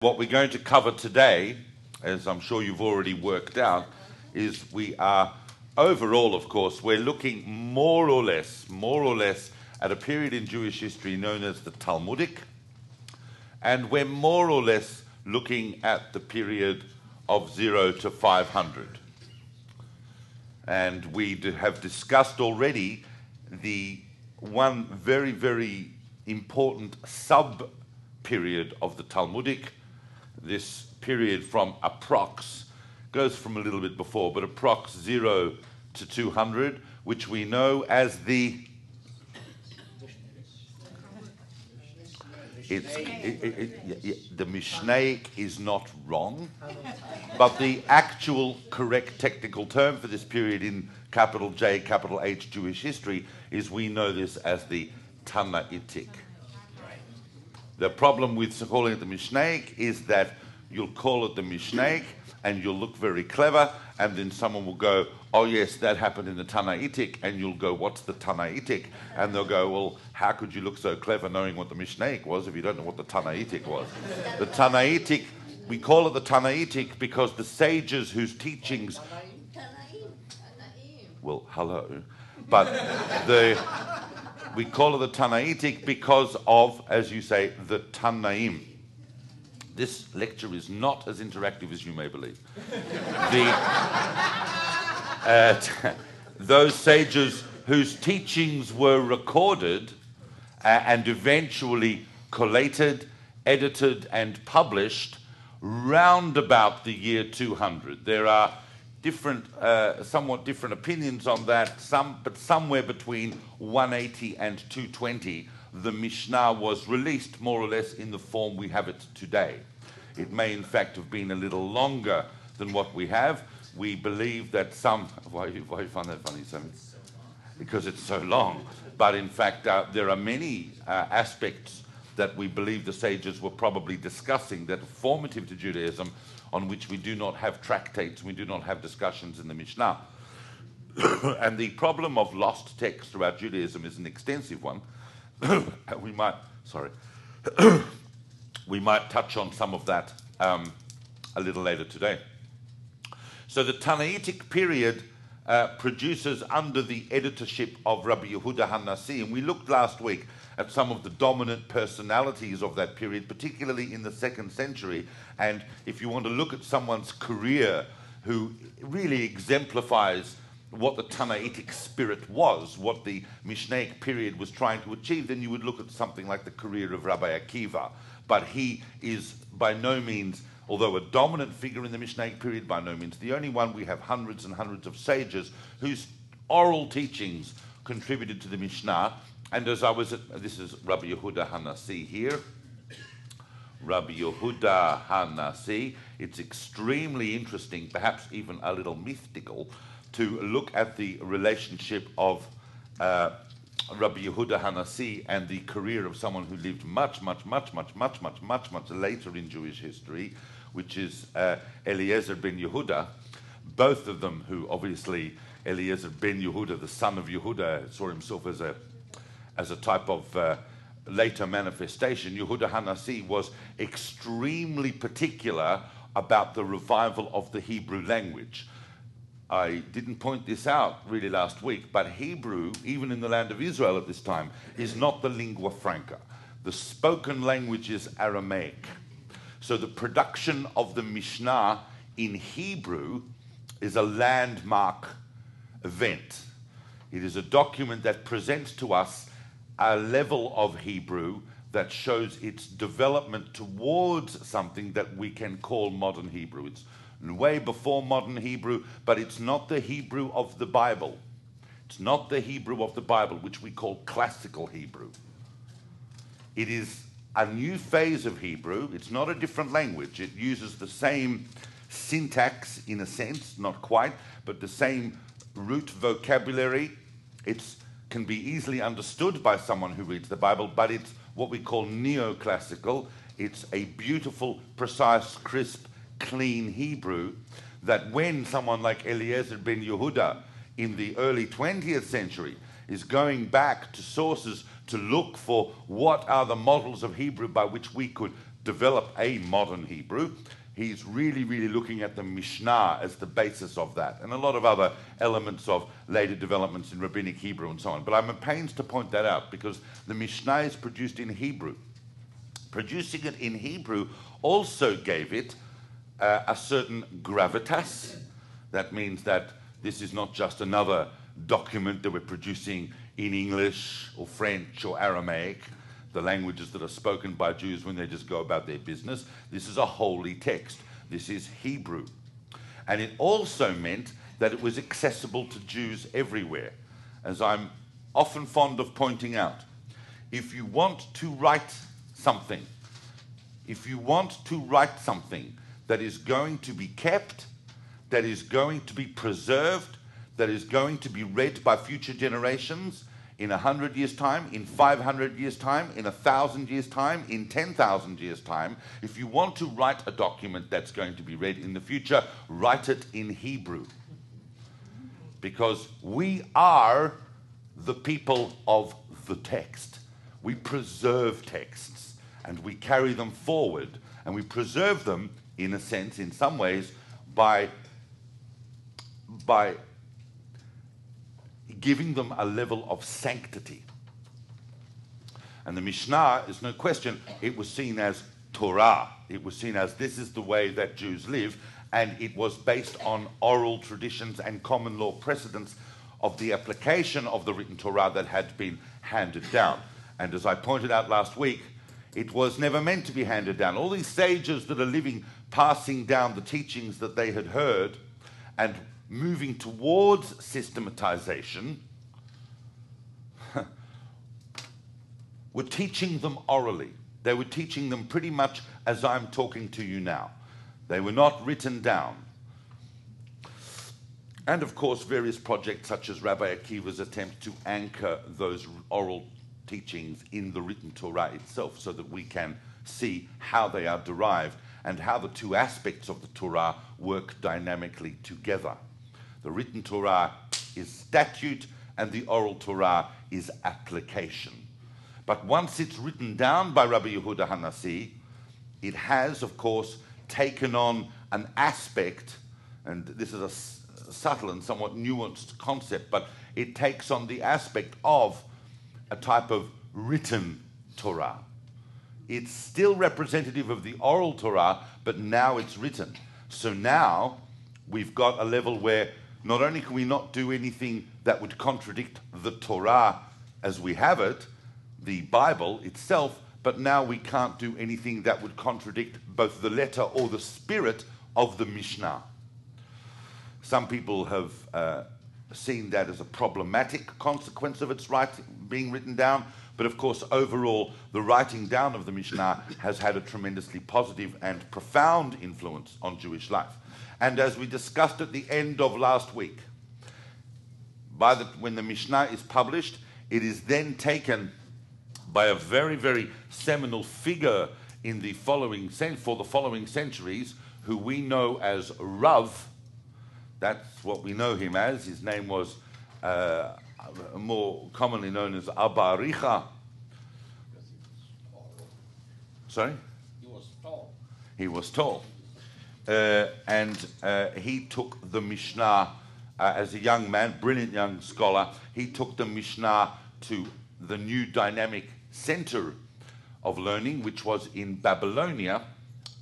What we're going to cover today, as I'm sure you've already worked out, is we are overall, of course, we're looking more or less, more or less at a period in Jewish history known as the Talmudic, and we're more or less looking at the period of 0 to 500. And we have discussed already the one very, very important sub period of the Talmudic, this period from approx, goes from a little bit before, but approx 0 to 200, which we know as the it's, it, it, it, the Mishnaic is not wrong, but the actual correct technical term for this period in capital J, capital H Jewish history is we know this as the Tanaitic. The problem with calling it the Mishnaic is that you'll call it the Mishnaic and you'll look very clever, and then someone will go, Oh, yes, that happened in the Tanaitic, and you'll go, What's the Tanaitic? And they'll go, Well, how could you look so clever knowing what the Mishnaic was if you don't know what the Tanaitic was? the Tanaitic, we call it the Tanaitic because the sages whose teachings. Well, hello. But the we call it the Tanaitic because of, as you say, the Tanaim. This lecture is not as interactive as you may believe. the, uh, those sages whose teachings were recorded uh, and eventually collated, edited, and published round about the year 200. There are different, uh, somewhat different opinions on that, some, but somewhere between 180 and 220, the Mishnah was released more or less in the form we have it today. It may, in fact, have been a little longer than what we have. We believe that some. Why, why you find that funny, Sam? Because it's so long. But in fact, uh, there are many uh, aspects that we believe the sages were probably discussing that are formative to Judaism on which we do not have tractates, we do not have discussions in the Mishnah. and the problem of lost texts throughout Judaism is an extensive one. we might, sorry, we might touch on some of that um, a little later today. So the Tanaitic period uh, produces under the editorship of Rabbi Yehuda HaNasi, and we looked last week at some of the dominant personalities of that period, particularly in the second century. And if you want to look at someone's career who really exemplifies what the Tanaitic spirit was, what the Mishnaic period was trying to achieve, then you would look at something like the career of Rabbi Akiva. But he is by no means, although a dominant figure in the Mishnaic period, by no means the only one. We have hundreds and hundreds of sages whose oral teachings contributed to the Mishnah, and as I was at, this is Rabbi Yehuda Hanasi here. Rabbi Yehuda Hanasi. It's extremely interesting, perhaps even a little mystical, to look at the relationship of uh, Rabbi Yehuda Hanasi and the career of someone who lived much, much, much, much, much, much, much, much later in Jewish history, which is uh, Eliezer ben Yehuda. Both of them, who obviously Eliezer ben Yehuda, the son of Yehuda, saw himself as a as a type of uh, later manifestation, Yehuda Hanasi was extremely particular about the revival of the Hebrew language. I didn't point this out really last week, but Hebrew, even in the land of Israel at this time, is not the lingua franca. The spoken language is Aramaic. So the production of the Mishnah in Hebrew is a landmark event. It is a document that presents to us a level of Hebrew that shows its development towards something that we can call modern Hebrew. It's way before modern Hebrew, but it's not the Hebrew of the Bible. It's not the Hebrew of the Bible, which we call classical Hebrew. It is a new phase of Hebrew. It's not a different language. It uses the same syntax, in a sense, not quite, but the same root vocabulary. It's can be easily understood by someone who reads the Bible, but it's what we call neoclassical. It's a beautiful, precise, crisp, clean Hebrew that when someone like Eliezer ben Yehuda in the early 20th century is going back to sources to look for what are the models of Hebrew by which we could develop a modern Hebrew. He's really, really looking at the Mishnah as the basis of that, and a lot of other elements of later developments in rabbinic Hebrew and so on. But I'm at pains to point that out because the Mishnah is produced in Hebrew. Producing it in Hebrew also gave it uh, a certain gravitas. That means that this is not just another document that we're producing in English or French or Aramaic, the languages that are spoken by Jews when they just go about their business. This is a holy text. This is Hebrew. And it also meant that it was accessible to Jews everywhere. As I'm often fond of pointing out, if you want to write something, if you want to write something that is going to be kept, that is going to be preserved, that is going to be read by future generations in a hundred years' time, in 500 years' time, in a thousand years' time, in 10,000 years' time. If you want to write a document that's going to be read in the future, write it in Hebrew. Because we are the people of the text. We preserve texts and we carry them forward and we preserve them, in a sense, in some ways, by, by giving them a level of sanctity. And the Mishnah is no question, it was seen as Torah. It was seen as this is the way that Jews live, and it was based on oral traditions and common law precedents of the application of the written Torah that had been handed down. And as I pointed out last week, it was never meant to be handed down. All these sages that are living, passing down the teachings that they had heard, and moving towards systematization were teaching them orally. They were teaching them pretty much as I'm talking to you now. They were not written down. And of course, various projects such as Rabbi Akiva's attempt to anchor those oral teachings in the written Torah itself so that we can see how they are derived and how the two aspects of the Torah work dynamically together. The written Torah is statute, and the oral Torah is application. But once it's written down by Rabbi Yehuda Hanassi, it has, of course, taken on an aspect, and this is a subtle and somewhat nuanced concept, but it takes on the aspect of a type of written Torah. It's still representative of the oral Torah, but now it's written. So now we've got a level where not only can we not do anything that would contradict the Torah as we have it, the Bible itself, but now we can't do anything that would contradict both the letter or the spirit of the Mishnah. Some people have uh, seen that as a problematic consequence of its writing, being written down, but of course, overall, the writing down of the Mishnah has had a tremendously positive and profound influence on Jewish life. And as we discussed at the end of last week, by the, when the Mishnah is published, it is then taken by a very, very seminal figure in the following for the following centuries, who we know as Rav. That's what we know him as. His name was uh, more commonly known as Abba Aricha. Sorry? He was tall. He was tall. Uh, and uh, he took the Mishnah uh, as a young man, brilliant young scholar. He took the Mishnah to the new dynamic center of learning, which was in Babylonia,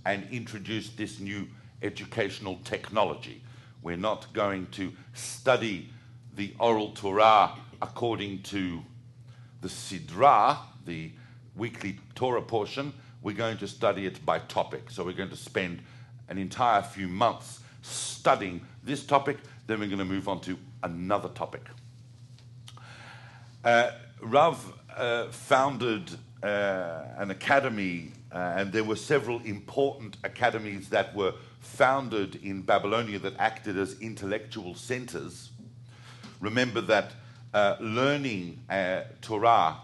and introduced this new educational technology. We're not going to study the oral Torah according to the Sidra, the weekly Torah portion. We're going to study it by topic. So we're going to spend an entire few months studying this topic, then we're going to move on to another topic. Uh, Rav uh, founded uh, an academy, uh, and there were several important academies that were founded in Babylonia that acted as intellectual centers. Remember that uh, learning uh, Torah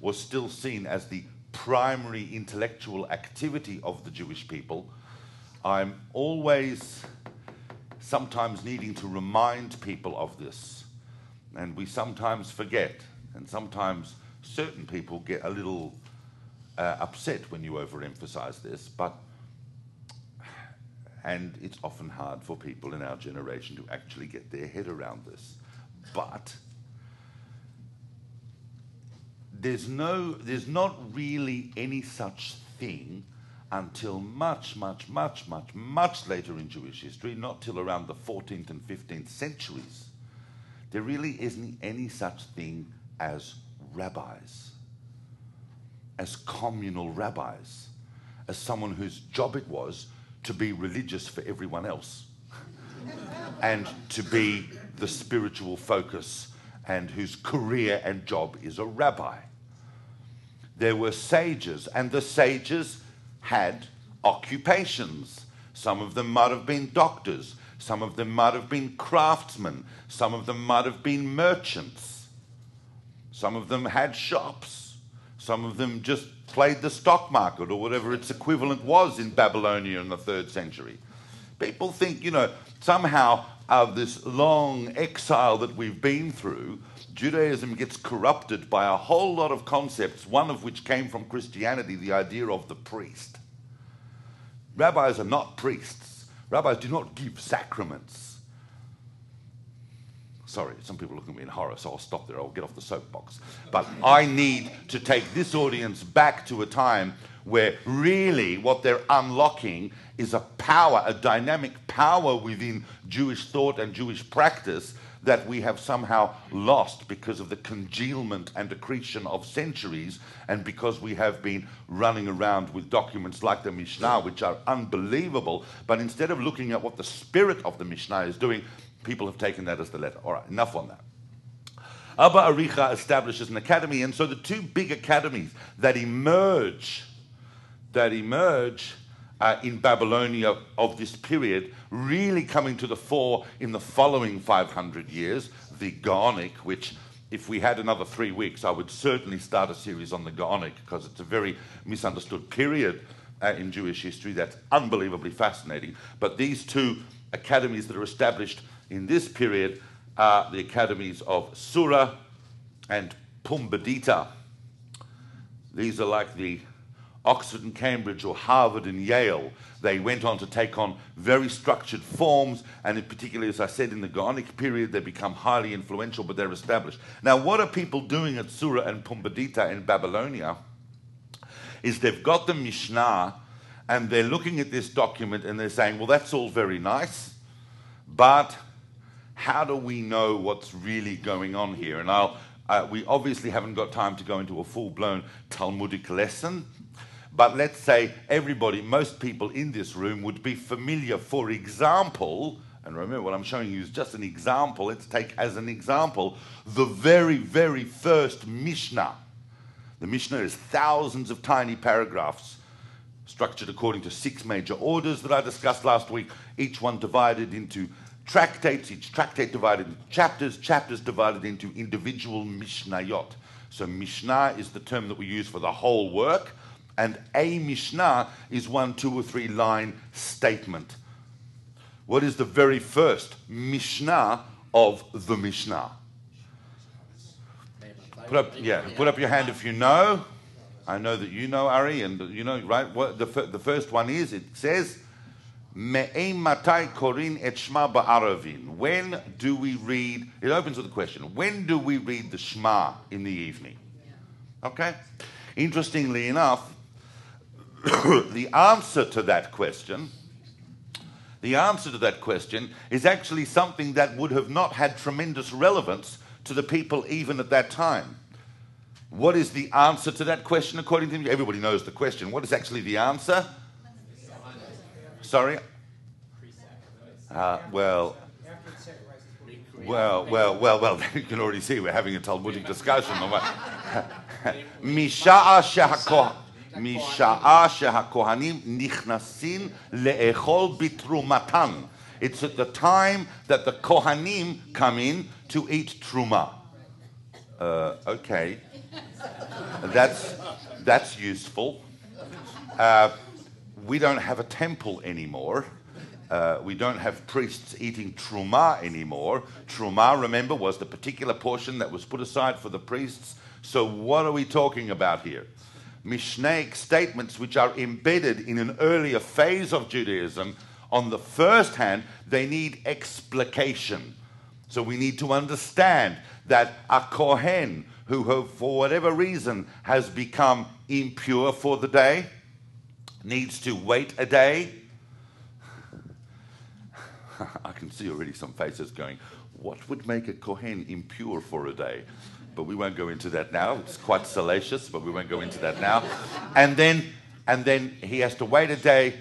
was still seen as the primary intellectual activity of the Jewish people I'm always sometimes needing to remind people of this. And we sometimes forget, and sometimes certain people get a little uh, upset when you overemphasize this, but and it's often hard for people in our generation to actually get their head around this. But there's no there's not really any such thing until much, much, much, much, much later in Jewish history, not till around the 14th and 15th centuries. There really isn't any such thing as rabbis, as communal rabbis, as someone whose job it was to be religious for everyone else and to be the spiritual focus and whose career and job is a rabbi. There were sages, and the sages had occupations. Some of them might have been doctors, some of them might have been craftsmen, some of them might have been merchants, some of them had shops, some of them just played the stock market or whatever its equivalent was in Babylonia in the third century. People think, you know, somehow of this long exile that we've been through, Judaism gets corrupted by a whole lot of concepts, one of which came from Christianity the idea of the priest. Rabbis are not priests, rabbis do not give sacraments. Sorry, some people look at me in horror, so I'll stop there. I'll get off the soapbox. But I need to take this audience back to a time where really what they're unlocking is a power, a dynamic power within Jewish thought and Jewish practice that we have somehow lost because of the congealment and accretion of centuries, and because we have been running around with documents like the Mishnah, which are unbelievable. But instead of looking at what the spirit of the Mishnah is doing, people have taken that as the letter. All right, enough on that. Abba Aricha establishes an academy, and so the two big academies that emerge, that emerge uh, in Babylonia of this period, really coming to the fore in the following 500 years, the Gaonic, which if we had another three weeks, I would certainly start a series on the Gaonic because it's a very misunderstood period uh, in Jewish history that's unbelievably fascinating. But these two academies that are established in this period are the academies of Sura and Pumbedita. These are like the Oxford and Cambridge or Harvard and Yale. They went on to take on very structured forms, and in particular, as I said, in the Gaonic period, they become highly influential, but they're established. Now, what are people doing at Sura and Pumbedita in Babylonia? Is they've got the Mishnah, and they're looking at this document and they're saying, well, that's all very nice, but how do we know what's really going on here? And I'll, uh, we obviously haven't got time to go into a full blown Talmudic lesson, but let's say everybody, most people in this room would be familiar, for example, and remember what I'm showing you is just an example. Let's take as an example the very, very first Mishnah. The Mishnah is thousands of tiny paragraphs structured according to six major orders that I discussed last week, each one divided into tractates, each tractate divided into chapters, chapters divided into individual Mishnayot. So Mishnah is the term that we use for the whole work. And a Mishnah is one, two, or three line statement. What is the very first Mishnah of the Mishnah? Put up, yeah, put up your hand if you know. I know that you know, Ari, and you know, right? What the, the first one is, it says, Me'em matai korin et shma ba'aravin. When do we read, it opens with a question, when do we read the Shema in the evening? Okay? Interestingly enough, the answer to that question, the answer to that question is actually something that would have not had tremendous relevance to the people even at that time. What is the answer to that question according to? Everybody knows the question. What is actually the answer? Sorry? Uh, well, well, well, well, well, you can already see we're having a Talmudic discussion. Misha'a משעה שהכהנים נכנסים לאכול בתרומתן. It's at the time that the Kohanim come in to eat truma. Uh, okay, that's that's useful. Uh, we don't have a temple anymore. Uh, we don't have priests eating truma anymore. Truma, remember, was the particular portion that was put aside for the priests. So, what are we talking about here? Mishnaic statements which are embedded in an earlier phase of Judaism, on the first hand, they need explication. So we need to understand that a Kohen who, for whatever reason, has become impure for the day, needs to wait a day. I can see already some faces going, What would make a Kohen impure for a day? But we won't go into that now. It's quite salacious, but we won't go into that now. And then, and then he has to wait a day,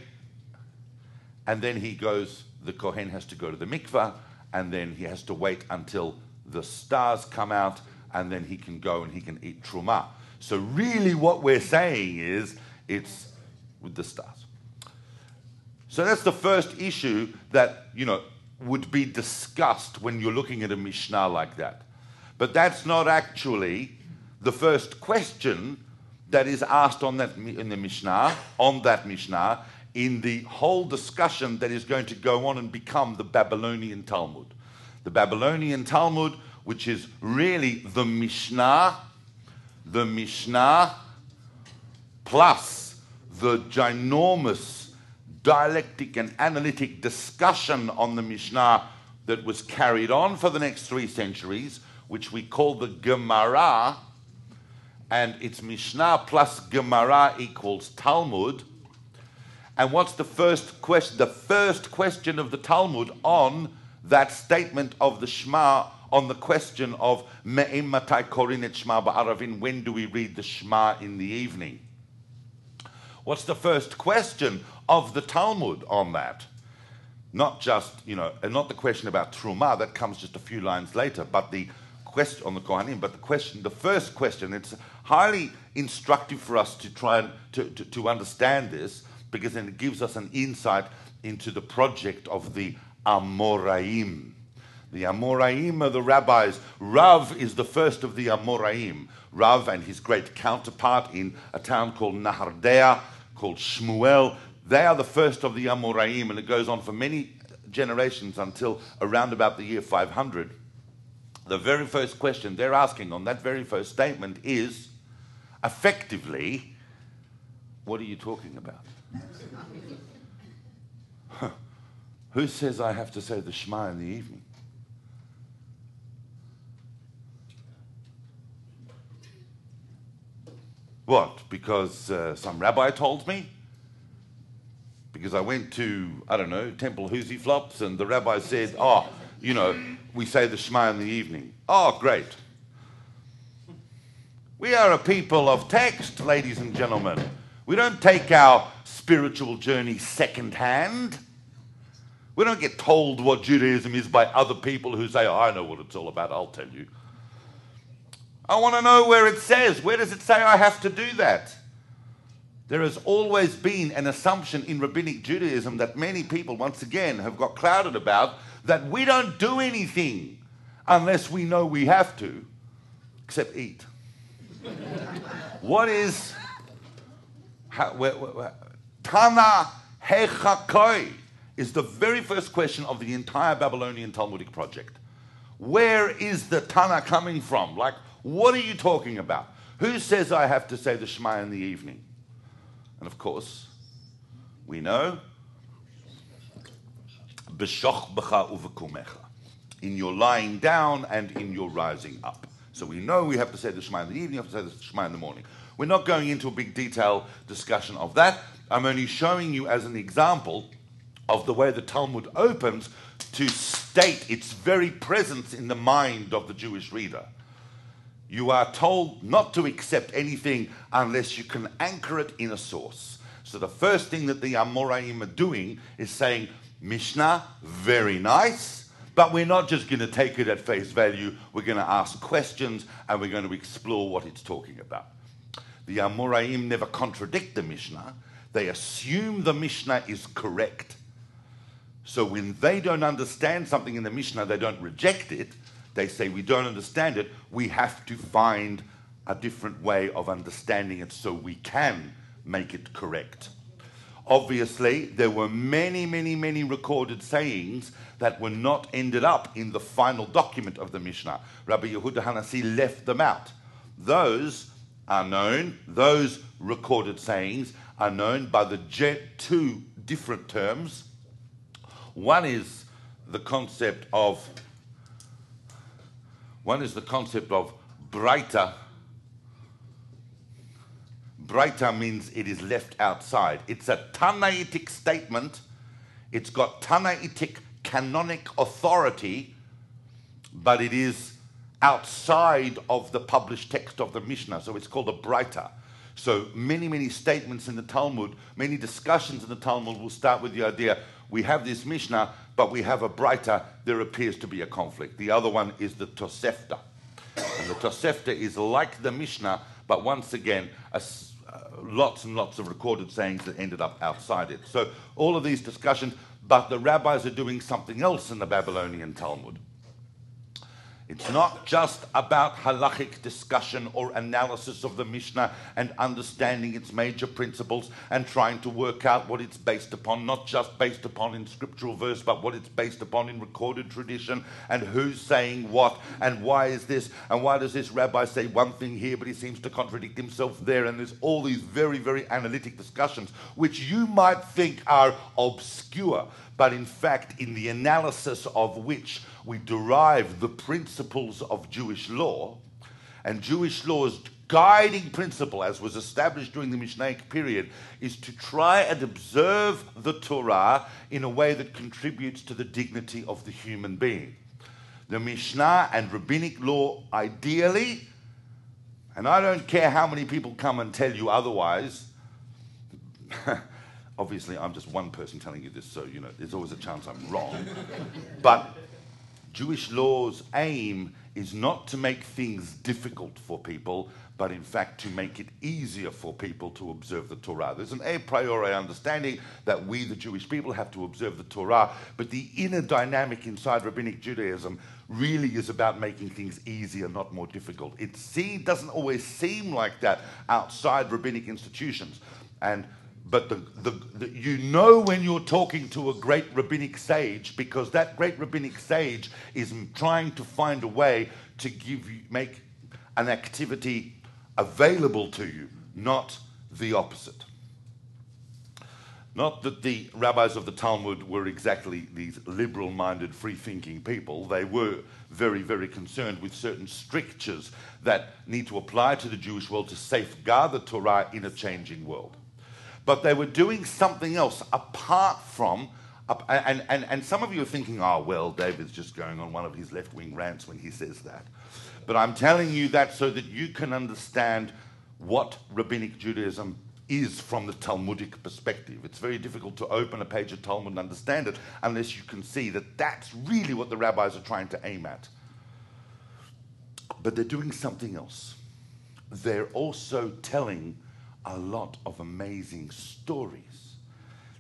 and then he goes, the Kohen has to go to the mikveh, and then he has to wait until the stars come out, and then he can go and he can eat truma. So really what we're saying is it's with the stars. So that's the first issue that, you know, would be discussed when you're looking at a Mishnah like that. But that's not actually the first question that is asked on that in the Mishnah, on that Mishnah, in the whole discussion that is going to go on and become the Babylonian Talmud. The Babylonian Talmud, which is really the Mishnah, the Mishnah plus the ginormous dialectic and analytic discussion on the Mishnah that was carried on for the next three centuries, which we call the Gemara, and it's Mishnah plus Gemara equals Talmud. And what's the first question? The first question of the Talmud on that statement of the Shema, on the question of Me'im matai korin et Shema ba'aravin, when do we read the Shema in the evening? What's the first question of the Talmud on that? Not just, you know, and not the question about Truma, that comes just a few lines later, but the question on the Kohanim, but the question, the first question, it's highly instructive for us to try and to, to, to understand this because then it gives us an insight into the project of the Amoraim. The Amoraim are the rabbis. Rav is the first of the Amoraim. Rav and his great counterpart in a town called Nahardea, called Shmuel, they are the first of the Amoraim, and it goes on for many generations until around about the year 500 the very first question they're asking on that very first statement is effectively, what are you talking about? Who says I have to say the Shema in the evening? What? Because uh, some rabbi told me? Because I went to, I don't know, Temple Hoosie Flops and the rabbi said, oh, you know, we say the Shema in the evening. Oh, great. We are a people of text, ladies and gentlemen. We don't take our spiritual journey secondhand. We don't get told what Judaism is by other people who say, oh, I know what it's all about, I'll tell you. I want to know where it says. Where does it say I have to do that? There has always been an assumption in rabbinic Judaism that many people, once again, have got clouded about that we don't do anything unless we know we have to, except eat. what is Tana Hechakoi is the very first question of the entire Babylonian Talmudic project. Where is the Tana coming from? Like, what are you talking about? Who says I have to say the Shema in the evening? And of course, we know in your lying down and in your rising up. So we know we have to say the Shema in the evening, we have to say the Shema in the morning. We're not going into a big detail discussion of that. I'm only showing you as an example of the way the Talmud opens to state its very presence in the mind of the Jewish reader. You are told not to accept anything unless you can anchor it in a source. So the first thing that the Amoraim are doing is saying, Mishnah, very nice, but we're not just going to take it at face value. We're going to ask questions and we're going to explore what it's talking about. The Amoraim never contradict the Mishnah. They assume the Mishnah is correct. So when they don't understand something in the Mishnah, they don't reject it. They say, we don't understand it. We have to find a different way of understanding it so we can make it correct. Obviously, there were many, many, many recorded sayings that were not ended up in the final document of the Mishnah. Rabbi Yehuda Hanassi left them out. Those are known, those recorded sayings are known by the two different terms. One is the concept of one is the concept of breita. Breita means it is left outside. It's a Tanaitic statement. It's got Tanaitic canonic authority, but it is outside of the published text of the Mishnah. So it's called a breita. So many, many statements in the Talmud, many discussions in the Talmud will start with the idea we have this Mishnah, but we have a breita, there appears to be a conflict. The other one is the Tosefta. And the Tosefta is like the Mishnah, but once again, a, lots and lots of recorded sayings that ended up outside it. So all of these discussions, but the rabbis are doing something else in the Babylonian Talmud. It's not just about halachic discussion or analysis of the Mishnah and understanding its major principles and trying to work out what it's based upon, not just based upon in scriptural verse, but what it's based upon in recorded tradition and who's saying what and why is this and why does this rabbi say one thing here but he seems to contradict himself there. And there's all these very, very analytic discussions which you might think are obscure, but in fact, in the analysis of which we derive the principles of Jewish law, and Jewish law's guiding principle, as was established during the Mishnaic period, is to try and observe the Torah in a way that contributes to the dignity of the human being. The Mishnah and rabbinic law, ideally, and I don't care how many people come and tell you otherwise. Obviously, I'm just one person telling you this, so you know there's always a chance I'm wrong. but Jewish law's aim is not to make things difficult for people, but in fact to make it easier for people to observe the Torah. There's an a priori understanding that we, the Jewish people, have to observe the Torah, but the inner dynamic inside Rabbinic Judaism really is about making things easier, not more difficult. It see, doesn't always seem like that outside rabbinic institutions. And but the, the, the, you know when you're talking to a great rabbinic sage because that great rabbinic sage is trying to find a way to give you, make an activity available to you, not the opposite. Not that the rabbis of the Talmud were exactly these liberal minded, free thinking people. They were very, very concerned with certain strictures that need to apply to the Jewish world to safeguard the Torah in a changing world. But they were doing something else apart from, and, and, and some of you are thinking, oh, well, David's just going on one of his left wing rants when he says that. But I'm telling you that so that you can understand what rabbinic Judaism is from the Talmudic perspective. It's very difficult to open a page of Talmud and understand it unless you can see that that's really what the rabbis are trying to aim at. But they're doing something else. They're also telling a lot of amazing stories.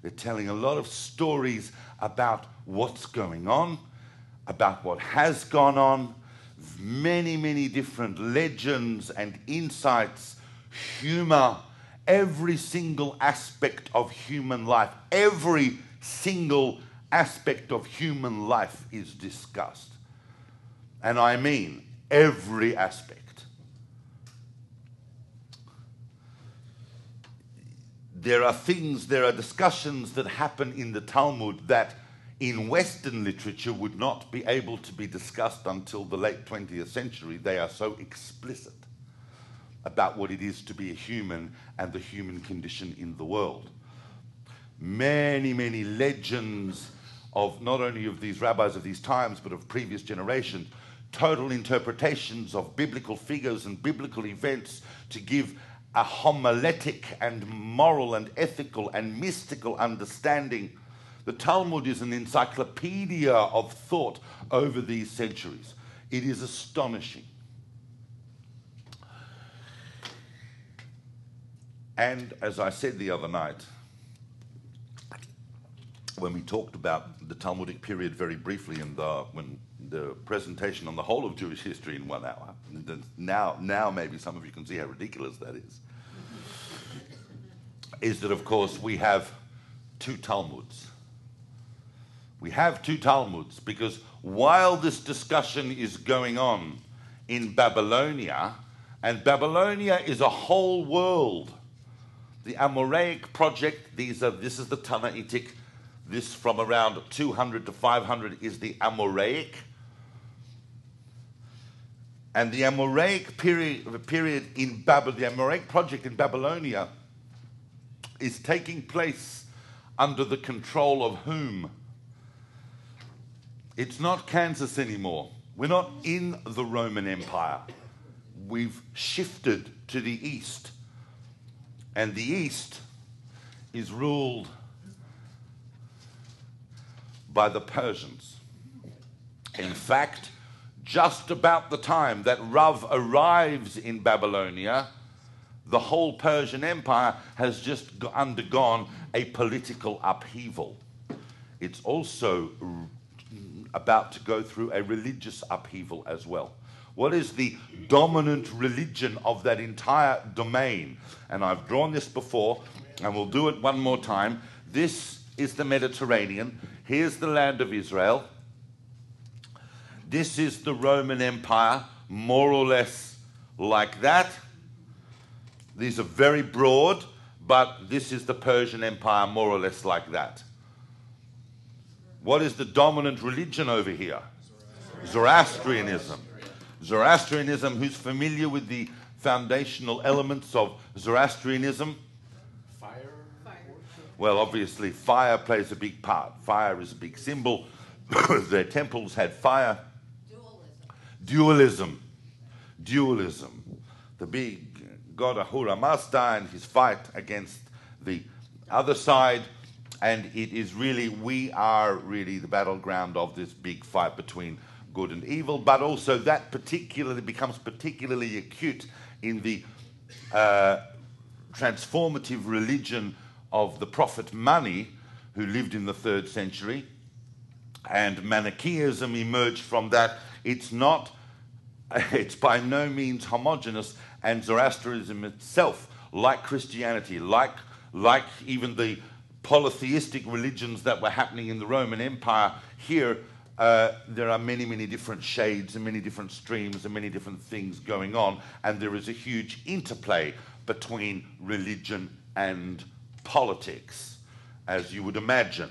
They're telling a lot of stories about what's going on, about what has gone on, many, many different legends and insights, humor, every single aspect of human life, every single aspect of human life is discussed. And I mean every aspect. There are things, there are discussions that happen in the Talmud that in Western literature would not be able to be discussed until the late 20th century. They are so explicit about what it is to be a human and the human condition in the world. Many, many legends of not only of these rabbis of these times, but of previous generations, total interpretations of biblical figures and biblical events to give a homiletic and moral and ethical and mystical understanding. The Talmud is an encyclopedia of thought over these centuries. It is astonishing. And as I said the other night, when we talked about the Talmudic period very briefly in the, when the presentation on the whole of Jewish history in one hour, now, now maybe some of you can see how ridiculous that is is that, of course, we have two Talmuds. We have two Talmuds because while this discussion is going on in Babylonia, and Babylonia is a whole world the Amoraic project, these are, this is the Tanaitic, this from around 200 to 500 is the Amoraic. And the Amoraic period, period in Babylon, the Amoraic project in Babylonia is taking place under the control of whom? It's not Kansas anymore. We're not in the Roman Empire. We've shifted to the east. And the east is ruled by the Persians. In fact, just about the time that Rav arrives in Babylonia, the whole Persian Empire has just undergone a political upheaval. It's also about to go through a religious upheaval as well. What is the dominant religion of that entire domain? And I've drawn this before, and we'll do it one more time. This is the Mediterranean. Here's the land of Israel. This is the Roman Empire, more or less like that. These are very broad, but this is the Persian Empire, more or less like that. What is the dominant religion over here? Zoroastrianism. Zoroastrianism, who's familiar with the foundational elements of Zoroastrianism? Fire. Well, obviously, fire plays a big part. Fire is a big symbol. Their temples had fire. Dualism. Dualism. The big god Ahura Mazda and his fight against the other side. And it is really, we are really the battleground of this big fight between good and evil, but also that particularly becomes particularly acute in the uh, transformative religion of the prophet Mani, who lived in the third century, and Manichaeism emerged from that. It's not, it's by no means homogenous, and Zoroastrianism itself, like Christianity, like, like even the polytheistic religions that were happening in the Roman Empire, here uh, there are many, many different shades and many different streams and many different things going on, and there is a huge interplay between religion and politics, as you would imagine.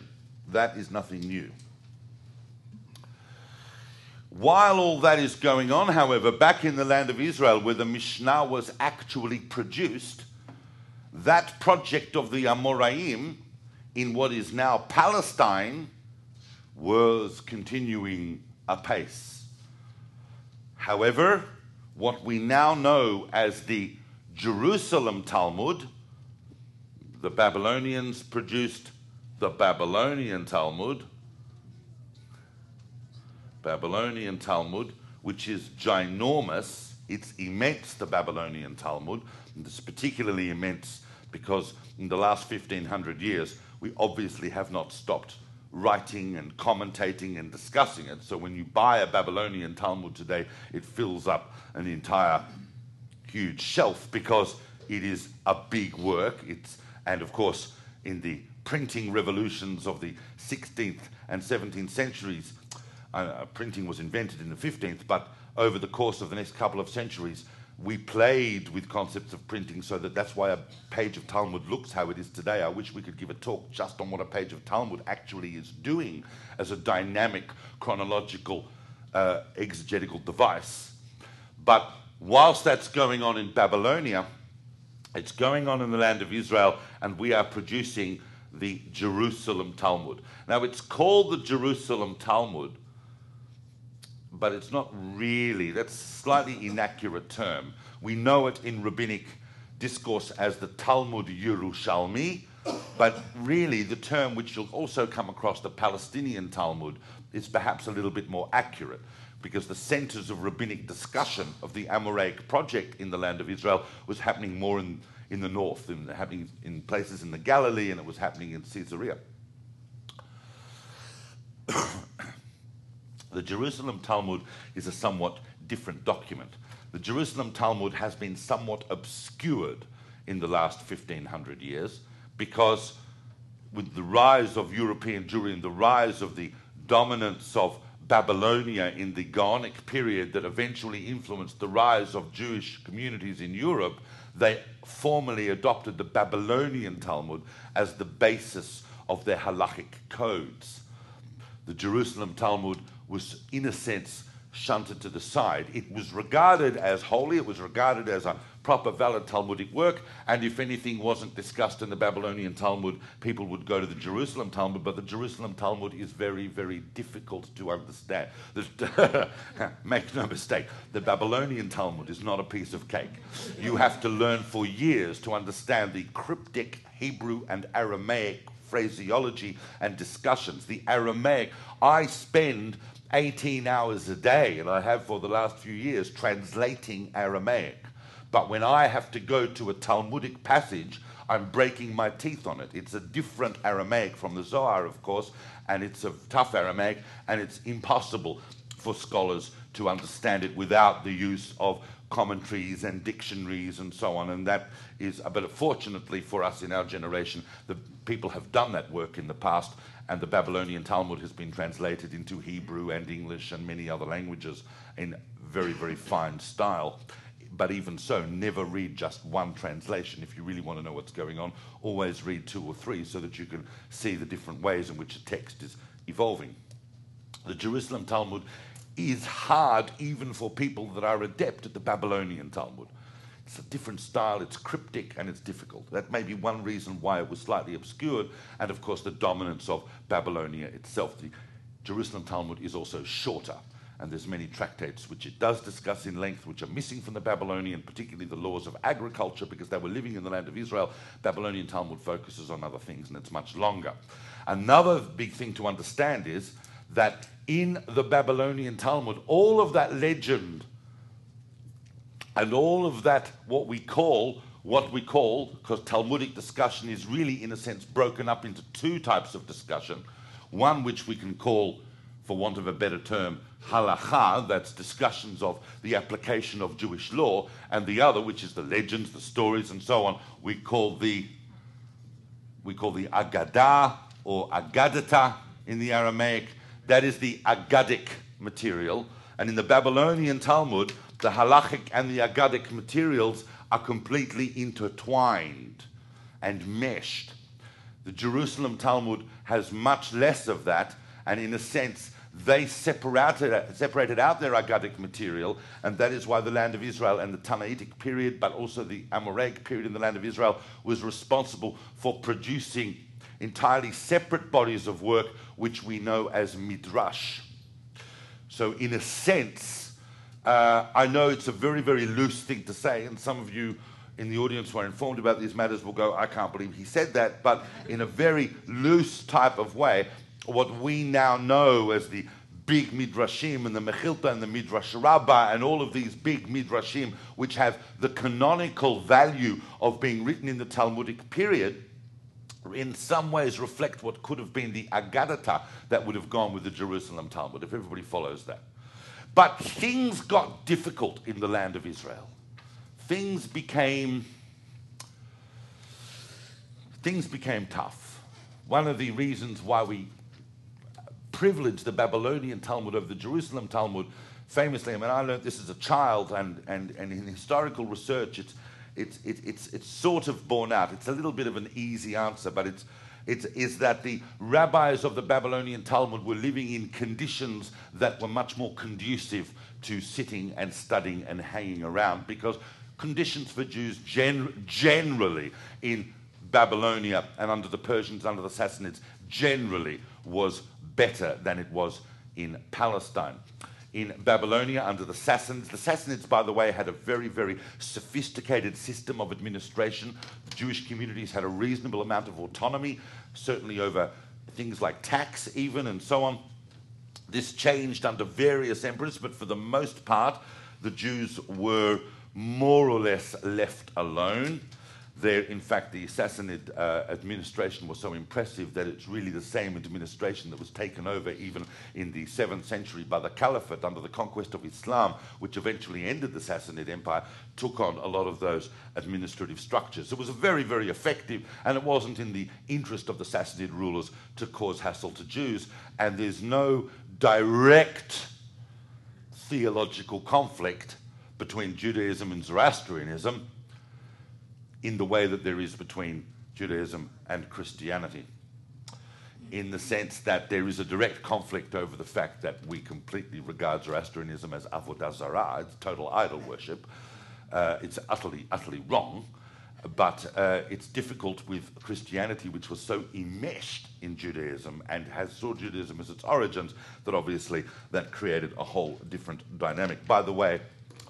That is nothing new. While all that is going on, however, back in the land of Israel, where the Mishnah was actually produced, that project of the Amoraim in what is now Palestine was continuing apace. However, what we now know as the Jerusalem Talmud, the Babylonians produced the Babylonian Talmud, Babylonian Talmud, which is ginormous. It's immense, the Babylonian Talmud. And it's particularly immense because in the last 1500 years, we obviously have not stopped writing and commentating and discussing it. So when you buy a Babylonian Talmud today, it fills up an entire huge shelf because it is a big work. It's, and of course, in the printing revolutions of the 16th and 17th centuries, uh, printing was invented in the 15th, but over the course of the next couple of centuries, we played with concepts of printing so that that's why a page of Talmud looks how it is today. I wish we could give a talk just on what a page of Talmud actually is doing as a dynamic, chronological, uh, exegetical device. But whilst that's going on in Babylonia, it's going on in the land of Israel, and we are producing the Jerusalem Talmud. Now, it's called the Jerusalem Talmud but it's not really, that's a slightly inaccurate term. We know it in rabbinic discourse as the Talmud Yerushalmi, but really the term which you'll also come across, the Palestinian Talmud, is perhaps a little bit more accurate because the centers of rabbinic discussion of the Amoraic project in the land of Israel was happening more in, in the north, in, happening in places in the Galilee, and it was happening in Caesarea. The Jerusalem Talmud is a somewhat different document. The Jerusalem Talmud has been somewhat obscured in the last 1500 years because with the rise of European Jewry and the rise of the dominance of Babylonia in the Gaonic period that eventually influenced the rise of Jewish communities in Europe, they formally adopted the Babylonian Talmud as the basis of their halachic codes. The Jerusalem Talmud was, in a sense, shunted to the side. It was regarded as holy, it was regarded as a proper, valid Talmudic work, and if anything wasn't discussed in the Babylonian Talmud, people would go to the Jerusalem Talmud, but the Jerusalem Talmud is very, very difficult to understand. Make no mistake, the Babylonian Talmud is not a piece of cake. You have to learn for years to understand the cryptic Hebrew and Aramaic phraseology and discussions. The Aramaic, I spend 18 hours a day, and I have for the last few years, translating Aramaic. But when I have to go to a Talmudic passage, I'm breaking my teeth on it. It's a different Aramaic from the Zohar, of course, and it's a tough Aramaic, and it's impossible for scholars to understand it without the use of commentaries and dictionaries and so on. And that is, but fortunately for us in our generation, the people have done that work in the past, and the Babylonian Talmud has been translated into Hebrew and English and many other languages in very, very fine style. But even so, never read just one translation. If you really want to know what's going on, always read two or three so that you can see the different ways in which a text is evolving. The Jerusalem Talmud is hard even for people that are adept at the Babylonian Talmud. It's a different style, it's cryptic, and it's difficult. That may be one reason why it was slightly obscured, and of course, the dominance of Babylonia itself. The Jerusalem Talmud is also shorter, and there's many tractates which it does discuss in length, which are missing from the Babylonian, particularly the laws of agriculture, because they were living in the land of Israel. Babylonian Talmud focuses on other things, and it's much longer. Another big thing to understand is that in the Babylonian Talmud, all of that legend and all of that, what we call, what we call, because Talmudic discussion is really, in a sense, broken up into two types of discussion. One which we can call, for want of a better term, halacha, that's discussions of the application of Jewish law, and the other, which is the legends, the stories, and so on, we call the we call the Agadah or Agadata in the Aramaic. That is the Agadic material. And in the Babylonian Talmud, the halachic and the agadic materials are completely intertwined and meshed. The Jerusalem Talmud has much less of that, and in a sense, they separated, separated out their agadic material, and that is why the land of Israel and the Tannaitic period, but also the Amoraic period in the land of Israel, was responsible for producing entirely separate bodies of work, which we know as midrash. So, in a sense, uh, I know it's a very, very loose thing to say, and some of you in the audience who are informed about these matters will go, I can't believe he said that, but in a very loose type of way, what we now know as the big midrashim and the Mechilta and the Midrash Rabbah and all of these big midrashim, which have the canonical value of being written in the Talmudic period, in some ways reflect what could have been the Agadata that would have gone with the Jerusalem Talmud, if everybody follows that. But things got difficult in the land of Israel. Things became things became tough. One of the reasons why we privileged the Babylonian Talmud over the Jerusalem Talmud, famously, I mean, I learned this as a child, and, and, and in historical research, it's, it's, it's, it's sort of borne out. It's a little bit of an easy answer, but it's, it is that the rabbis of the Babylonian Talmud were living in conditions that were much more conducive to sitting and studying and hanging around because conditions for Jews gen- generally in Babylonia and under the Persians, under the Sassanids, generally was better than it was in Palestine in Babylonia under the Sassanids. The Sassanids, by the way, had a very, very sophisticated system of administration. The Jewish communities had a reasonable amount of autonomy, certainly over things like tax, even, and so on. This changed under various emperors, but for the most part, the Jews were more or less left alone there, in fact, the Sassanid uh, administration was so impressive that it's really the same administration that was taken over even in the 7th century by the Caliphate under the conquest of Islam, which eventually ended the Sassanid Empire, took on a lot of those administrative structures. It was very, very effective, and it wasn't in the interest of the Sassanid rulers to cause hassle to Jews, and there's no direct theological conflict between Judaism and Zoroastrianism in the way that there is between Judaism and Christianity. In the sense that there is a direct conflict over the fact that we completely regard Zoroastrianism as avodah zarah, it's total idol worship. Uh, it's utterly, utterly wrong. But uh, it's difficult with Christianity, which was so enmeshed in Judaism and has saw Judaism as its origins, that obviously that created a whole different dynamic. By the way,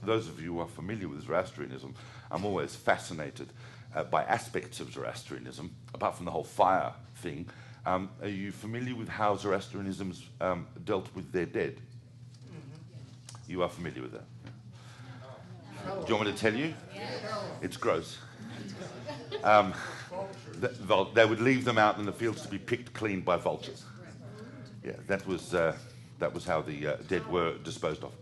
those of you who are familiar with Zoroastrianism, I'm always fascinated uh, by aspects of Zoroastrianism, apart from the whole fire thing. Um, are you familiar with how Zoroastrianism um, dealt with their dead? Mm-hmm. You are familiar with that? Yeah. Do you want me to tell you? It's gross. Um, they would leave them out in the fields to be picked clean by vultures. Yeah, that was, uh, that was how the uh, dead were disposed of.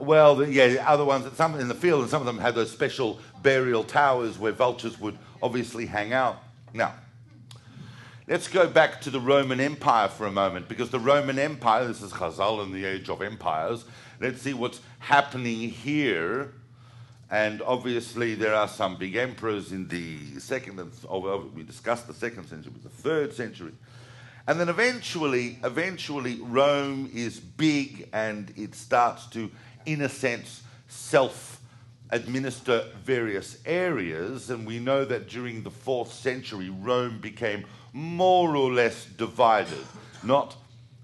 Well, the, yeah, other ones, some in the field, and some of them had those special burial towers where vultures would obviously hang out. Now, let's go back to the Roman Empire for a moment, because the Roman Empire, this is Chazal in the age of empires. Let's see what's happening here and obviously, there are some big emperors in the second, and oh, we discussed the second century, but the third century. And then eventually, eventually, Rome is big and it starts to, in a sense, self administer various areas. And we know that during the fourth century, Rome became more or less divided. Not,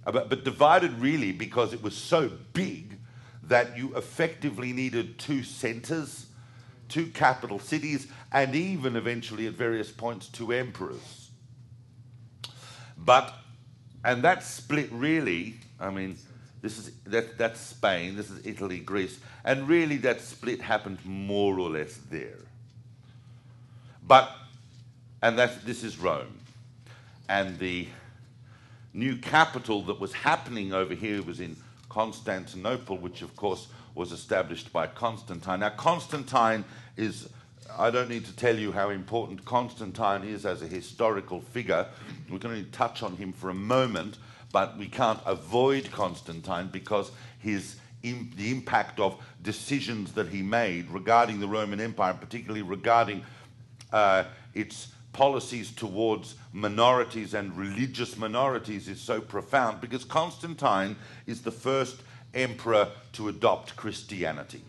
but, but divided really because it was so big that you effectively needed two centers, two capital cities, and even eventually at various points two emperors. But, and that split really, I mean, this is that, that's Spain, this is Italy, Greece, and really that split happened more or less there. But, and that this is Rome, and the new capital that was happening over here was in Constantinople, which of course was established by Constantine. Now, Constantine is, I don't need to tell you how important Constantine is as a historical figure. We're going to touch on him for a moment, but we can't avoid Constantine because his the impact of decisions that he made regarding the Roman Empire, particularly regarding uh, its policies towards minorities and religious minorities is so profound because Constantine is the first emperor to adopt Christianity.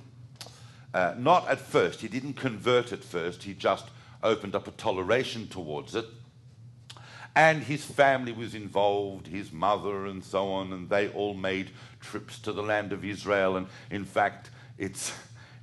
Uh, not at first, he didn't convert at first, he just opened up a toleration towards it. And his family was involved, his mother and so on, and they all made trips to the land of Israel. And in fact, it's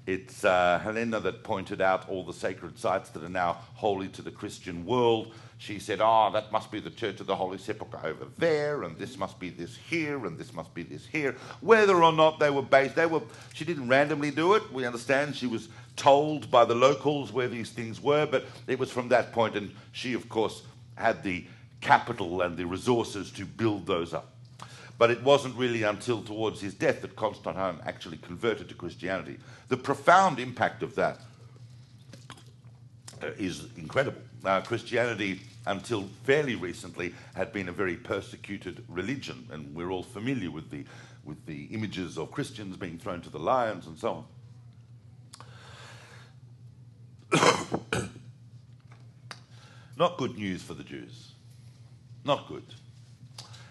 it's uh, Helena that pointed out all the sacred sites that are now holy to the Christian world. She said, Oh, that must be the Church of the Holy Sepulchre over there, and this must be this here, and this must be this here. Whether or not they were based, they were, she didn't randomly do it. We understand she was told by the locals where these things were, but it was from that point, and she, of course, had the capital and the resources to build those up. But it wasn't really until towards his death that Constantine actually converted to Christianity. The profound impact of that uh, incredible. Uh, Christianity, until fairly recently, had been a very persecuted religion, and we're all familiar with the, with the images of Christians being thrown to the lions and so on. Not good news for the Jews. Not good.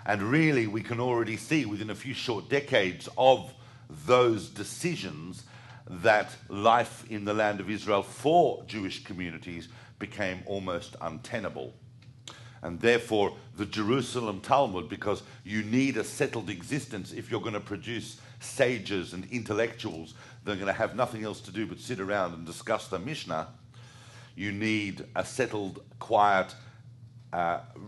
And really, we can already see within a few short decades of those decisions that life in the land of Israel for Jewish communities became almost untenable. And therefore, the Jerusalem Talmud, because you need a settled existence if you're going to produce sages and intellectuals that are going to have nothing else to do but sit around and discuss the Mishnah, you need a settled, quiet,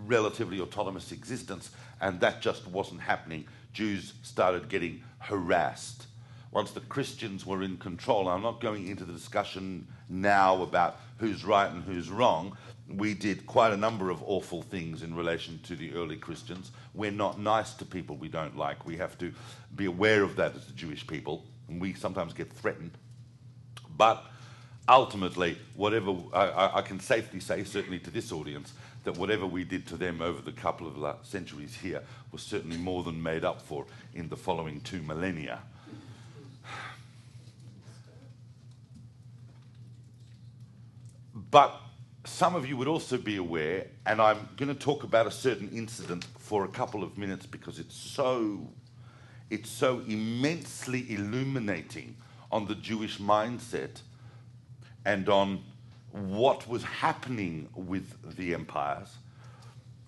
relatively autonomous existence and that just wasn't happening. Jews started getting harassed. Once the Christians were in control, I'm not going into the discussion now about who's right and who's wrong. We did quite a number of awful things in relation to the early Christians. We're not nice to people we don't like. We have to be aware of that as the Jewish people, and we sometimes get threatened. But ultimately, whatever I, I, can safely say, certainly to this audience, that whatever we did to them over the couple of centuries here was certainly more than made up for in the following two millennia. But some of you would also be aware, and I'm going to talk about a certain incident for a couple of minutes because it's so, it's so immensely illuminating on the Jewish mindset and on what was happening with the empires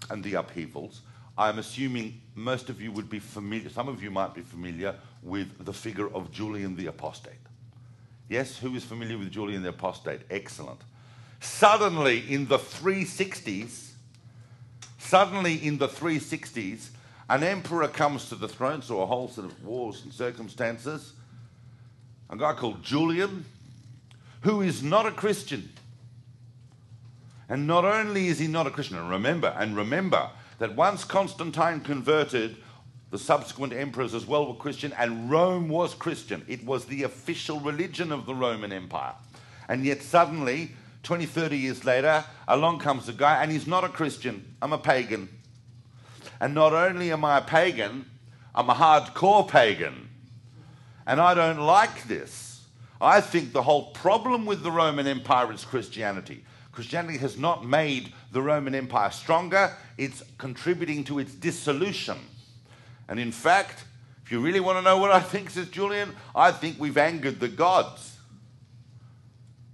and the upheavals. I'm assuming most of you would be familiar, some of you might be familiar with the figure of Julian the Apostate. Yes, who is familiar with Julian the Apostate? Excellent. Suddenly in the 360s, suddenly in the 360s, an emperor comes to the throne, so a whole set of wars and circumstances. A guy called Julian, who is not a Christian. And not only is he not a Christian, and remember, and remember that once Constantine converted, the subsequent emperors as well were Christian, and Rome was Christian. It was the official religion of the Roman Empire. And yet suddenly, 20, 30 years later, along comes a guy, and he's not a Christian. I'm a pagan. And not only am I a pagan, I'm a hardcore pagan. And I don't like this. I think the whole problem with the Roman Empire is Christianity. Christianity has not made the Roman Empire stronger, it's contributing to its dissolution. And in fact, if you really want to know what I think, says Julian, I think we've angered the gods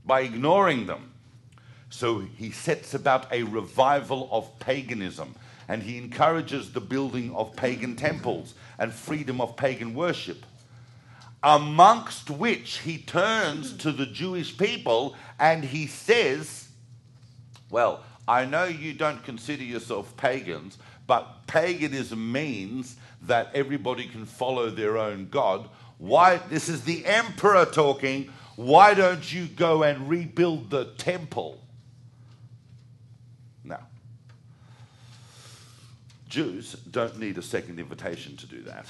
by ignoring them. So he sets about a revival of paganism and he encourages the building of pagan temples and freedom of pagan worship. Amongst which he turns to the Jewish people and he says, well, I know you don't consider yourself pagans, but paganism means that everybody can follow their own God. Why? This is the emperor talking. Why don't you go and rebuild the temple? Now, Jews don't need a second invitation to do that.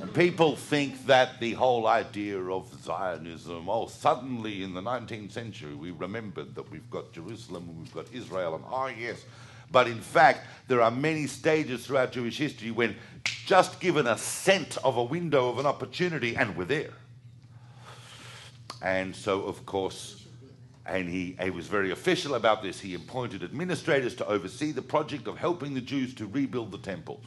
And people think that the whole idea of Zionism, oh, suddenly in the 19th century we remembered that we've got Jerusalem and we've got Israel, and oh, yes. But in fact, there are many stages throughout Jewish history when just given a scent of a window of an opportunity, and we're there. And so, of course, and he, he was very official about this. He appointed administrators to oversee the project of helping the Jews to rebuild the temple.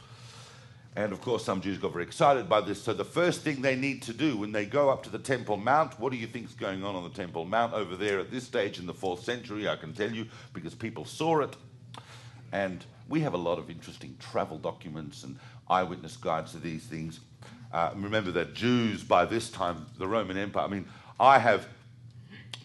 And of course, some Jews got very excited by this. So, the first thing they need to do when they go up to the Temple Mount, what do you think is going on on the Temple Mount over there at this stage in the fourth century? I can tell you because people saw it. And we have a lot of interesting travel documents and eyewitness guides to these things. Uh, remember that Jews, by this time, the Roman Empire, I mean, I have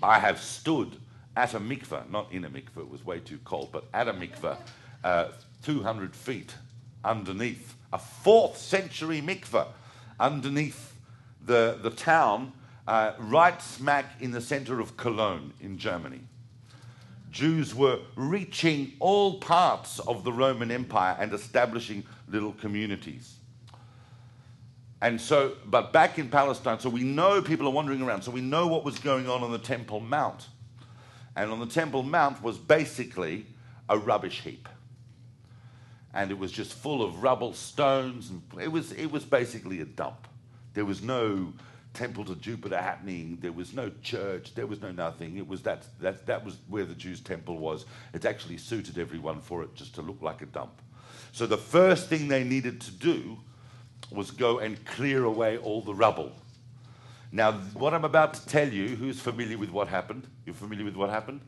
I have stood at a mikveh, not in a mikveh, it was way too cold, but at a mikveh, uh, 200 feet underneath, a fourth century mikveh underneath the, the town, uh, right smack in the center of Cologne in Germany. Jews were reaching all parts of the Roman Empire and establishing little communities. And so, but back in Palestine, so we know people are wandering around, so we know what was going on on the Temple Mount. And on the Temple Mount was basically a rubbish heap. And it was just full of rubble, stones, and it was, it was basically a dump. There was no temple to Jupiter happening, there was no church, there was no nothing. It was that, that, that was where the Jews' temple was. It actually suited everyone for it just to look like a dump. So the first thing they needed to do was go and clear away all the rubble. Now, what I'm about to tell you, who's familiar with what happened? You're familiar with what happened?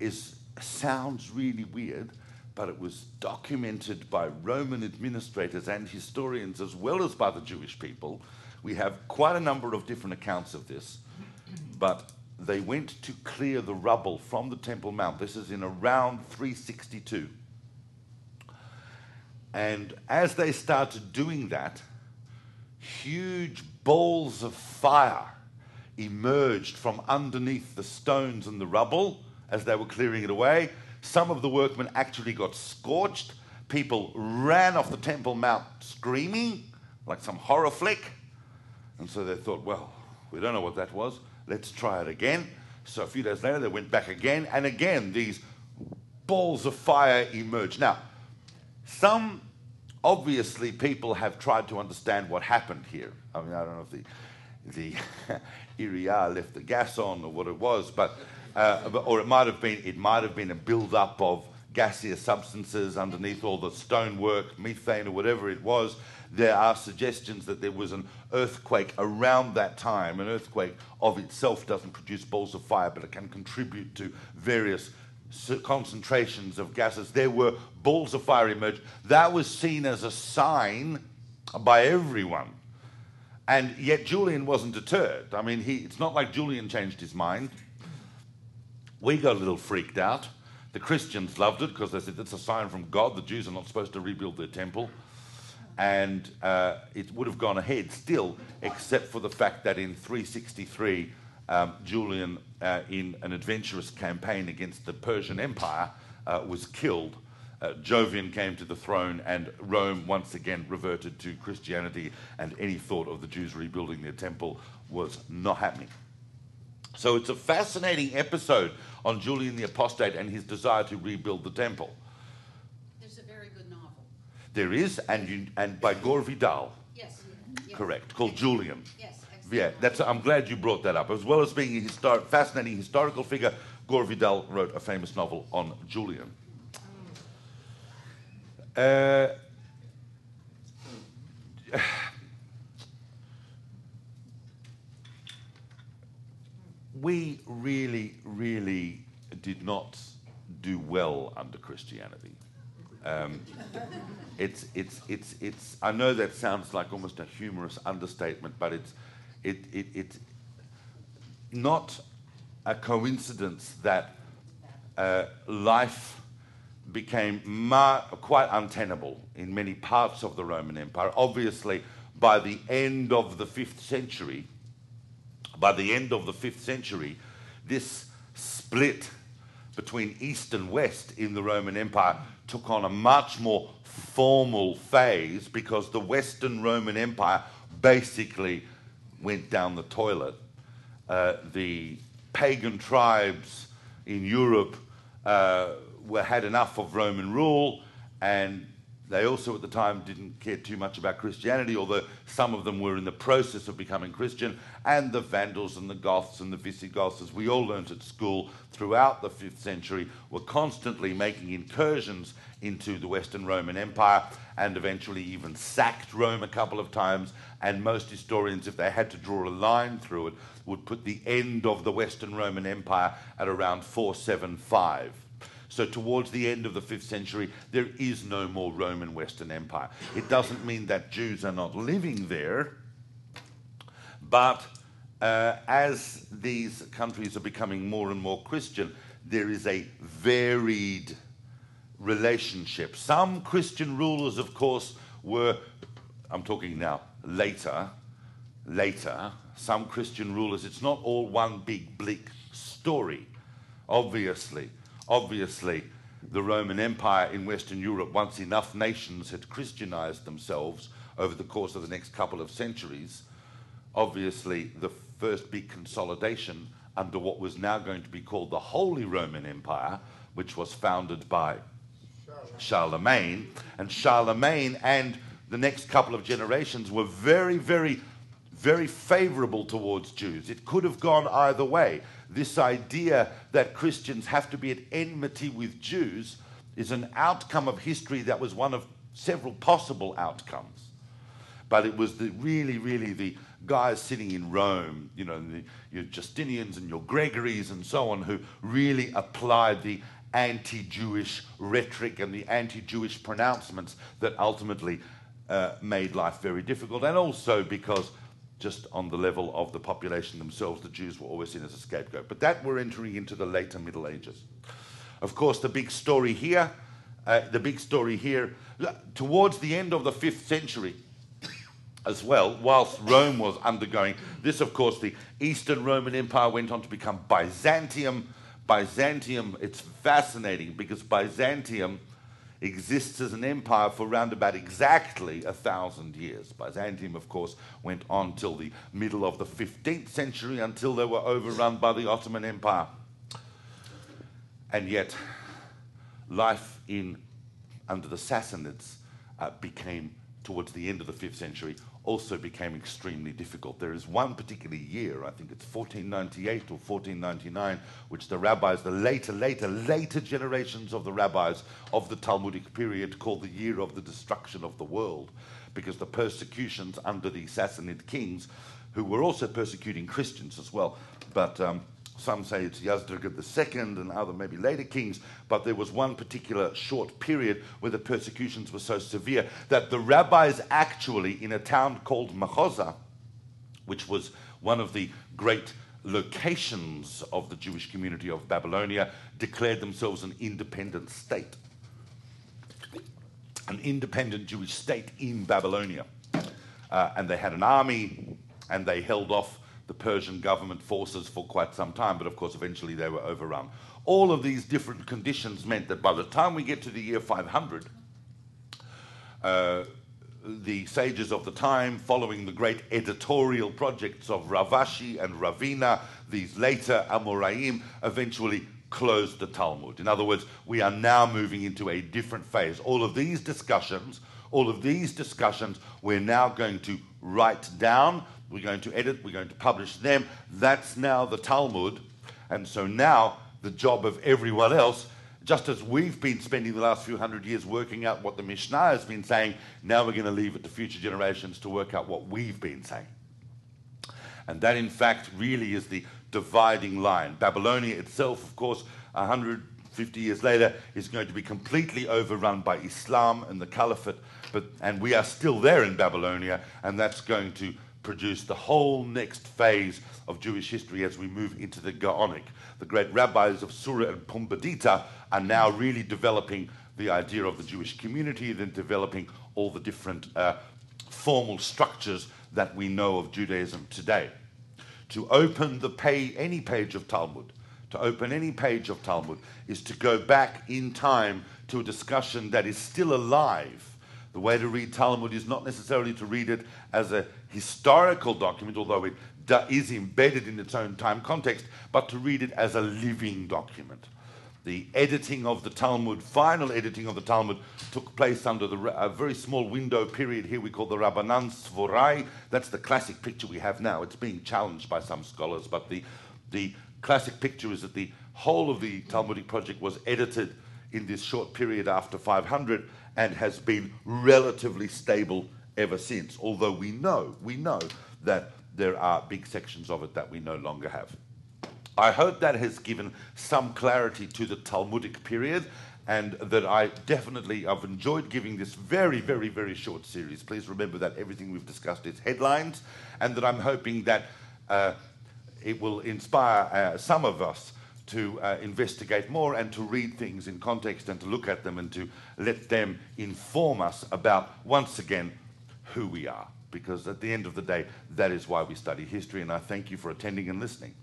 Is sounds really weird, but it was documented by Roman administrators and historians as well as by the Jewish people. We have quite a number of different accounts of this, but they went to clear the rubble from the Temple Mount. This is in around 362. And as they started doing that, huge balls of fire emerged from underneath the stones and the rubble as they were clearing it away. Some of the workmen actually got scorched. People ran off the Temple Mount screaming, like some horror flick. And so they thought, well, we don't know what that was. Let's try it again. So a few days later, they went back again, and again, these balls of fire emerged. Now, some, obviously, people have tried to understand what happened here. I mean, I don't know if the, the Iriah left the gas on or what it was, but uh, or it might have been it might have been a build-up of gaseous substances underneath all the stonework, methane or whatever it was. There are suggestions that there was an earthquake around that time. An earthquake of itself doesn't produce balls of fire, but it can contribute to various concentrations of gases. There were balls of fire emerged. That was seen as a sign by everyone. And yet Julian wasn't deterred. I mean, he, it's not like Julian changed his mind. We got a little freaked out. The Christians loved it because they said it's a sign from God. The Jews are not supposed to rebuild their temple. And uh, it would have gone ahead still, except for the fact that in 363, um, Julian, uh, in an adventurous campaign against the Persian Empire, uh, was killed. Uh, Jovian came to the throne, and Rome once again reverted to Christianity, and any thought of the Jews rebuilding their temple was not happening. So it's a fascinating episode on Julian the Apostate and his desire to rebuild the temple. There's a very good novel. There is, and, you, and by Gore Vidal, Yes. yes. correct, called Julian. Yes. Yeah, that's. I'm glad you brought that up. As well as being a fascinating historical figure, Gore Vidal wrote a famous novel on Julian. Uh, we really, really did not do well under Christianity. Um, it's, it's, it's, it's, I know that sounds like almost a humorous understatement, but it's, it, it, it's not a coincidence that uh, life became quite untenable in many parts of the Roman Empire. Obviously, by the end of the fifth century, by the end of the fifth century, this split between East and West in the Roman Empire took on a much more formal phase because the Western Roman Empire basically went down the toilet. Uh, the pagan tribes in Europe uh, were, had enough of Roman rule, and they also at the time didn't care too much about Christianity, although some of them were in the process of becoming Christian. And the Vandals and the Goths and the Visigoths, as we all learnt at school throughout the 5th century, were constantly making incursions into the Western Roman Empire and eventually even sacked Rome a couple of times. And most historians, if they had to draw a line through it, would put the end of the Western Roman Empire at around 475. So, towards the end of the 5th century, there is no more Roman Western Empire. It doesn't mean that Jews are not living there, but uh, as these countries are becoming more and more Christian, there is a varied relationship. Some Christian rulers, of course, were, I'm talking now later, later, some Christian rulers, it's not all one big bleak story. Obviously, obviously, the Roman Empire in Western Europe, once enough nations had Christianized themselves over the course of the next couple of centuries, obviously the first big consolidation under what was now going to be called the Holy Roman Empire, which was founded by Charlemagne. And Charlemagne and the next couple of generations were very, very, very favorable towards Jews. It could have gone either way. This idea that Christians have to be at enmity with Jews is an outcome of history that was one of several possible outcomes. But it was the, really, really the guys sitting in Rome, you know, the, your Justinians and your Gregories and so on, who really applied the anti Jewish rhetoric and the anti Jewish pronouncements that ultimately uh, made life very difficult. And also because, just on the level of the population themselves, the Jews were always seen as a scapegoat. But that we're entering into the later Middle Ages. Of course, the big story here, uh, the big story here, towards the end of the fifth century, as well, whilst Rome was undergoing this, of course, the Eastern Roman Empire went on to become Byzantium. Byzantium, it's fascinating because Byzantium exists as an empire for round about exactly a thousand years. Byzantium, of course, went on till the middle of the 15th century until they were overrun by the Ottoman Empire. And yet, life in under the Sassanids uh, became, towards the end of the 5th century, also became extremely difficult. There is one particular year, I think it's 1498 or 1499, which the rabbis, the later, later, later generations of the rabbis of the Talmudic period called the year of the destruction of the world, because the persecutions under the Sassanid kings, who were also persecuting Christians as well, but um, some say it's Yazdegerd II and other maybe later kings, but there was one particular short period where the persecutions were so severe that the rabbis actually, in a town called Machoza, which was one of the great locations of the Jewish community of Babylonia, declared themselves an independent state. An independent Jewish state in Babylonia. Uh, and they had an army and they held off the Persian government forces for quite some time, but of course, eventually they were overrun. All of these different conditions meant that by the time we get to the year 500, uh, the sages of the time, following the great editorial projects of Rav Ashi and Ravina, these later Amoraim, eventually closed the Talmud. In other words, we are now moving into a different phase. All of these discussions, all of these discussions, we're now going to write down we're going to edit, we're going to publish them. That's now the Talmud. And so now the job of everyone else, just as we've been spending the last few hundred years working out what the Mishnah has been saying, now we're going to leave it to future generations to work out what we've been saying. And that, in fact, really is the dividing line. Babylonia itself, of course, 150 years later, is going to be completely overrun by Islam and the Caliphate. But, and we are still there in Babylonia, and that's going to produce the whole next phase of Jewish history as we move into the Gaonic. The great rabbis of Sura and Pumbedita are now really developing the idea of the Jewish community, then developing all the different uh, formal structures that we know of Judaism today. To open the pay, any page of Talmud, to open any page of Talmud, is to go back in time to a discussion that is still alive the way to read Talmud is not necessarily to read it as a historical document, although it is embedded in its own time context, but to read it as a living document. The editing of the Talmud, final editing of the Talmud, took place under the, a very small window period here we call the Rabbanan Svorai. That's the classic picture we have now. It's being challenged by some scholars, but the, the classic picture is that the whole of the Talmudic project was edited in this short period after 500 and has been relatively stable ever since. Although we know, we know that there are big sections of it that we no longer have. I hope that has given some clarity to the Talmudic period and that I definitely I've enjoyed giving this very, very, very short series. Please remember that everything we've discussed is headlines, and that I'm hoping that uh, it will inspire uh, some of us to uh, investigate more and to read things in context and to look at them and to let them inform us about, once again, who we are. Because at the end of the day, that is why we study history, and I thank you for attending and listening.